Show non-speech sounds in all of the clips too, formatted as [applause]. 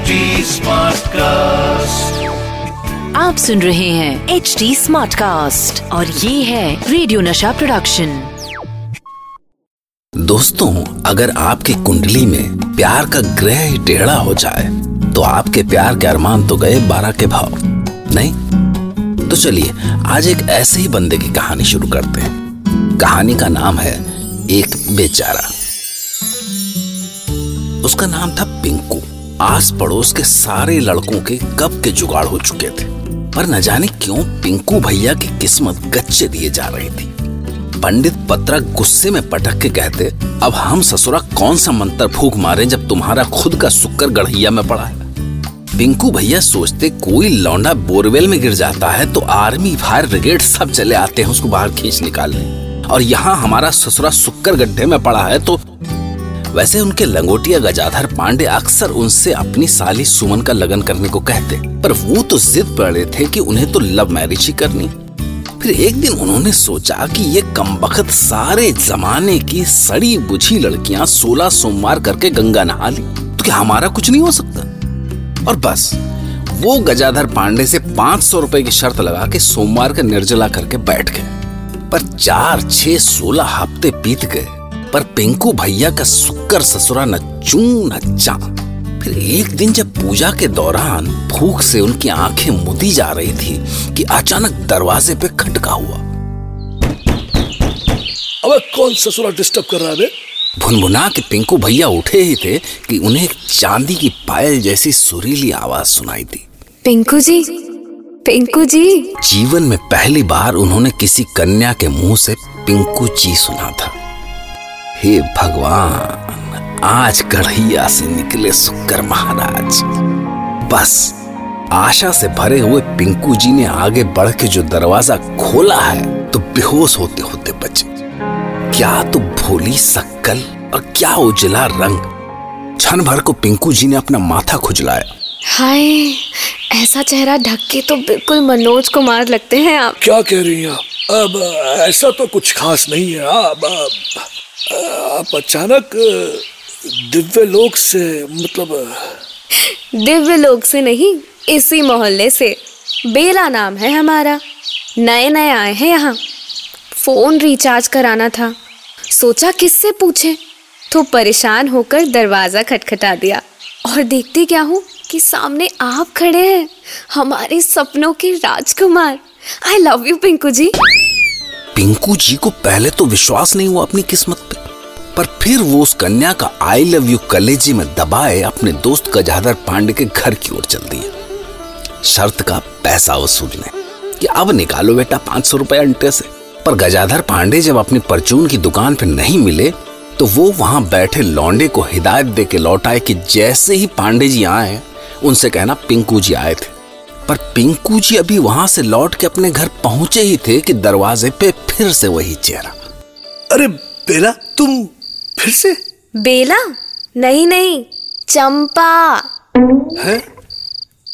HD cast आप सुन रहे हैं एच डी स्मार्ट कास्ट और ये है रेडियो नशा प्रोडक्शन दोस्तों अगर आपकी कुंडली में प्यार का ग्रह ही टेढ़ा हो जाए तो आपके प्यार के अरमान तो गए बारह के भाव नहीं? तो चलिए आज एक ऐसे ही बंदे की कहानी शुरू करते हैं। कहानी का नाम है एक बेचारा। उसका नाम था पिंकू। आस पड़ोस के सारे लड़कों के कब के जुगाड़ हो चुके थे। पर न जाने क्यों पिंकू भैया की किस्मत गच्चे दिए जा रही थी। पंडित पत्रा गुस्से में पटक के कहते, अब हम ससुरा कौन सा मंत्र फूक मारे जब तुम्हारा खुद का सुक्कर गढ़िया में पड़ा है? पिंकू भैया सोचते, कोई लौंडा बोरवेल में गिर जाता है तो आर्मी, फायर ब्रिगेड सब चले आते हैं, उसको बाहर खींच निकालने। और यहाँ हमारा ससुरा सुक्कर गड्ढे में पड़ा है तो वैसे उनके लंगोटिया गजाधर पांडे अक्सर उनसे अपनी साली सुमन का लगन करने को कहते, पर वो तो जिद पड़े थे कि उन्हें तो लव मैरिज ही करनी। फिर एक दिन उन्होंने सोचा कि ये कमबख्त सारे जमाने की सड़ी बुझी लड़कियाँ सोलह सोमवार करके गंगा नहा ली तो क्या हमारा कुछ नहीं हो सकता? और बस, वो गजाधर पांडे से पाँच सौ रुपए की शर्त लगा के सोमवार का निर्जला करके बैठ गए, पर चार छह सोलह हफ़्ते बीत गए। पर पिंकू भैया का सुक्कर ससुरा न चू न चा फिर एक दिन जब पूजा के दौरान भूख से उनकी आँखें मुदी जा रही थी कि अचानक दरवाजे पे खटका हुआ। अबे कौन ससुरा डिस्टर्ब कर रहा है भुनभुना के पिंकू भैया उठे ही थे कि उन्हें एक चांदी की पायल जैसी सुरीली आवाज़ सुनाई दी। पिंकू जी पिंकू जी। जीवन में पहली बार उन्होंने किसी कन्या के मुँह से पिंकू जी सुना था। हे भगवान आज गढ़िया से निकले सुक्कर महाराज। बस आशा से भरे हुए पिंकू जी ने आगे बढ़ के जो दरवाज़ा खोला है तो बेहोश होते होते बचे। क्या तो भोली सक्कल और क्या उजला रंग? क्षण भर को पिंकू जी ने अपना माथा खुजलाया। हाय ऐसा चेहरा ढक के तो बिल्कुल मनोज कुमार लगते हैं आप। क्या कह रही हैं आप? अब ऐसा तो कुछ खास नहीं है। अब अब- आप अचानक दिव्य लोक से मतलब दिव्य लोक से नहीं इसी मोहल्ले से। बेला नाम है हमारा। नए नए आए हैं यहाँ। फ़ोन रिचार्ज कराना था। सोचा किससे पूछे? तो परेशान होकर दरवाज़ा खटखटा दिया। और देखते क्या हूँ कि सामने आप खड़े हैं। हमारे सपनों के राजकुमार। I love you Pinku ji. Pinku ji को पहले तो विश्वास नहीं हुआ अपनी किस्मत पे। पर फिर वो उस कन्या का आई लव यू कलेजी में दबाए अपने दोस्त गजाधर पांडे के घर की ओर चल दिए। शर्त का पैसा वसूलने कि अब निकालो बेटा पाँच सौ रुपए अंटे से। पर गजाधर पांडे जब अपनी परचून की दुकान पे नहीं मिले तो वो वहाँ बैठे लौंडे को हिदायत दे के लौटाए कि जैसे ही पांडे जी आए, उनसे कहना, पिंकू जी आए थे। पर पिंकू जी अभी वहाँ से लौट के अपने घर पहुँचे ही थे कि दरवाजे पे फिर से वही चेहरा। अरे बेला, तुम फिर से? बेला? नहीं नहीं चंपा। है?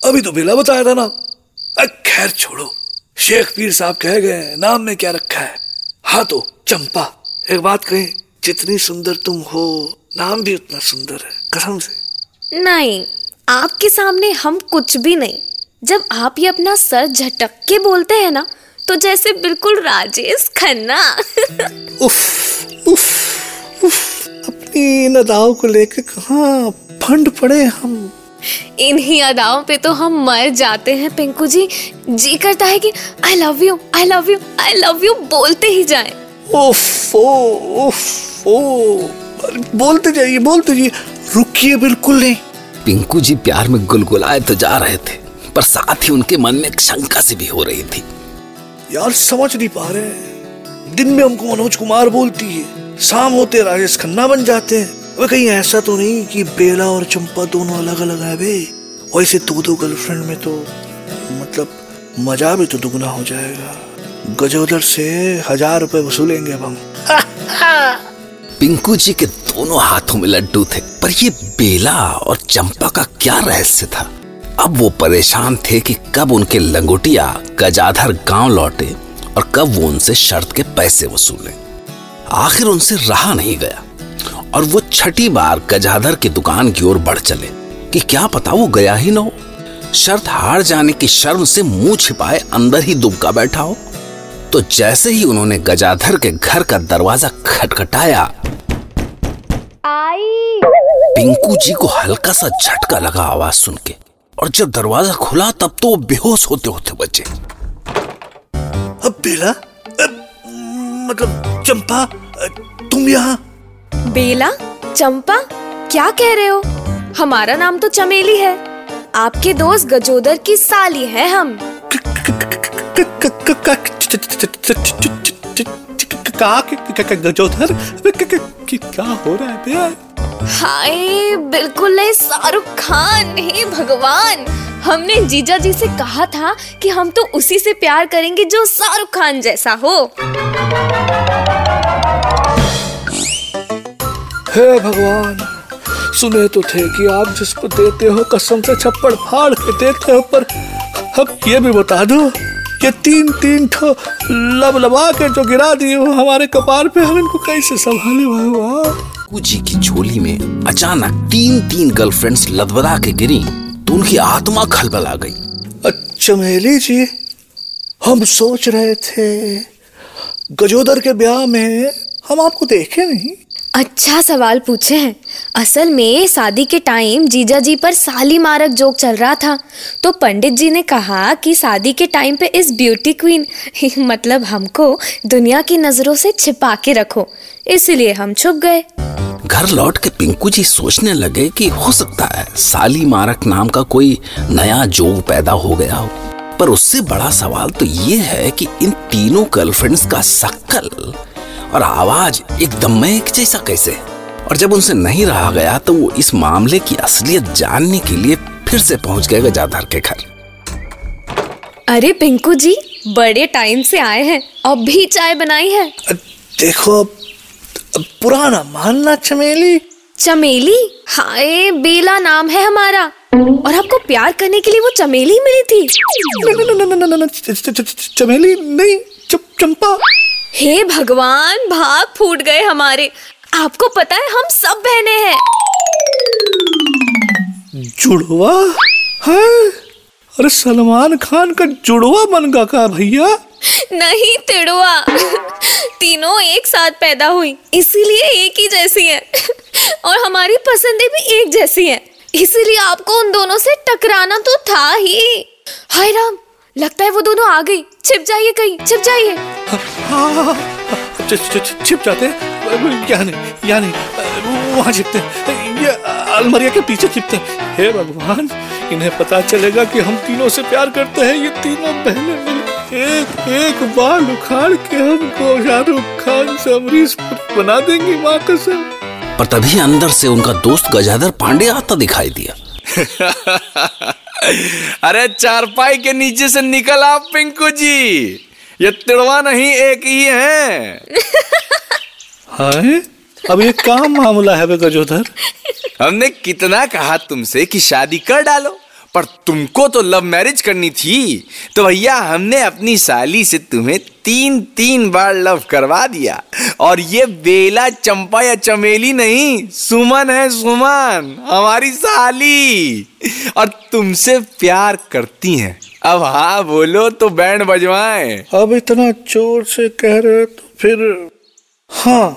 अभी तो बेला बताया था ना। खैर छोड़ो। शेख पीर साहब कह गए नाम में क्या रखा है? हाँ तो चंपा। एक बात कहें जितनी सुंदर तुम हो नाम भी उतना सुंदर है। कसम से। नहीं आपके सामने हम कुछ भी नहीं। जब आप ये अपना सर झटक के बोलते हैं ना तो जैसे बिल्कुल राजेश खन्ना। [laughs] उफ उफ उफ अपनी इन अदाओं को लेकर कहाँ फंड पड़े हम? इन्हीं अदाओं पे तो हम मर जाते हैं पिंकू जी। जी करता है कि I love you I love you I love you बोलते ही जाए। उफ ओ उफ ओ बोलते जाइए बोलते जाइए। रुकिए बिल्कुल नहीं। पिंकू जी प्यार में गुलगुलाए तो जा रहे थे पर साथ ही उनके मन में एक शंका सी भी हो रही थी। यार समझ नहीं पा रहे दिन में हमको मनोज कुमार बोलती है। शाम होते राजेश खन्ना बन जाते हैं। वे कहीं ऐसा तो नहीं कि बेला और चंपा दोनों अलग अलग है बे। वैसे दो दो गर्लफ्रेंड में तो मतलब मज़ा भी तो दुगना हो जाएगा। गजोदर से हज़ार रुपए वसूलेंगे अब हम। पिंकू जी के दोनों हाथों में लड्डू थे, पर ये बेला और चंपा का क्या रहस्य था? अब वो परेशान थे कि कब उनके लंगोटिया गजाधर गाँव लौटे और कब वो उनसे शर्त के पैसे वसूले। आखिर उनसे रहा नहीं गया। और वो छठी बार गजाधर की दुकान की ओर बढ़ चले कि क्या पता वो गया ही ना हो। शर्त हार जाने की शर्म से मुँह छिपाए अंदर ही दुबका बैठा हो। तो जैसे ही उन्होंने गजाधर के घर का दरवाज़ा खटखटाया आई। पिंकू जी को हल्का सा झटका लगा आवाज़ सुन के। और जब दरवाज़ा खुला तब तो वो बेहोश होते होते बचे। अब बेला मतलब चंपा तुम यहाँ बेला चंपा क्या कह रहे हो हमारा नाम तो चमेली है आपके दोस्त गजोदर की साली है हम गजोधर क्या हो रहा है भैया हाय बिल्कुल नहीं शाहरुख खान हे भगवान हमने जीजा जी से कहा था कि हम तो उसी से प्यार करेंगे जो शाहरुख खान जैसा हो हे भगवान। सुने तो थे कि आप जिसको देते हो कसम से छप्पड़ फाड़ के देते हो पर अब ये भी बता दो ये तीन तीन ठो लब लबा के जो गिरा दिए हो हमारे कपार पे हम इनको कैसे संभाले भगवान? जी की झोली में अचानक तीन तीन गर्लफ्रेंड्स लदबदा के गिरी तो उनकी आत्मा खलबला गई। चमेली जी हम सोच रहे थे गजोदर के ब्याह में हम आपको देखे नहीं? अच्छा सवाल पूछे हैं। असल में शादी के टाइम जीजा जी पर साली मारक जोक चल रहा था। तो पंडित जी ने कहा कि शादी के टाइम पे इस ब्यूटी क्वीन [laughs] मतलब हमको दुनिया की नज़रों से छिपा के रखो। इसलिए हम छुप गए। घर लौट के पिंकू जी सोचने लगे कि हो सकता है साली मारक नाम का कोई नया जोग पैदा हो गया हो। पर उससे बड़ा सवाल तो ये है कि इन तीनों गर्लफ्रेंड्स का शक्ल और आवाज़ एकदम में एक जैसा कैसे? और जब उनसे नहीं रहा गया तो वो इस मामले की असलियत जानने के लिए फिर से पहुँच गए गजाधर के घर। अरे पिंकू जी बड़े टाइम से आए हैं अब भी चाय बनाई है? देखो पुराना मानना चमेली। चमेली? हाय बेला नाम है हमारा। और आपको प्यार करने के लिए वो चमेली मिली थी। चमेली नहीं चंपा। हे भगवान भाग फूट गए हमारे। आपको पता है हम सब बहने हैं। जुड़वा? है? अरे सलमान खान का जुड़वा बन गा का भैया? नहीं तिड़वा तीनों एक साथ पैदा हुई इसीलिए एक ही जैसी है। और हमारी पसंदें भी एक जैसी हैं। इसीलिए आपको उन दोनों से टकराना तो था ही। हाय राम लगता है वो दोनों आ गई। छिप जाइए कहीं छिप जाइए। छिप जाते हैं। या नहीं या नहीं। वहाँ छिपते ये अलमरिया के पीछे छिपते हे। भगवान इन्हें पता चलेगा कि हम तीनों से प्यार करते हैं। ये तीनों बहनें मिल एक एक बाल उखाड़ के हमको शाहरुख खान से अमरीश बना देंगी माँ कसम पर तभी अंदर से उनका दोस्त गजाधर पांडे आता दिखाई दिया। [laughs] अरे चारपाई के नीचे से निकल आप पिंकू जी। ये तिड़वा नहीं एक ही है। हाय अब ये काम मामला है बे गजोधर? हमने कितना कहा तुमसे कि शादी कर डालो पर तुमको तो लव मैरिज करनी थी। तो भैया हमने अपनी साली से तुम्हें तीन तीन बार लव करवा दिया और ये बेला चंपा या चमेली नहीं सुमन है सुमन हमारी साली। और तुमसे प्यार करती हैं। अब हाँ बोलो तो बैंड बजवाएँ। अब इतना ज़ोर से कह रहे हो तो फिर हाँ।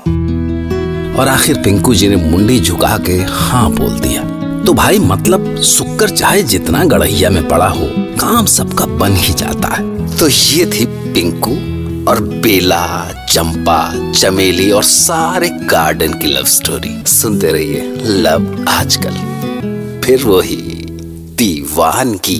और आखिर पिंकू जी ने मुंडी झुका के हाँ बोल दिया। तो भाई मतलब सुक्कर चाहे जितना गड़हिया में पड़ा हो काम सबका बन ही जाता है। तो ये थी पिंकू और बेला चंपा चमेली और सारे गार्डन की लव स्टोरी। सुनते रहिए लव आजकल। फिर वही दीवान की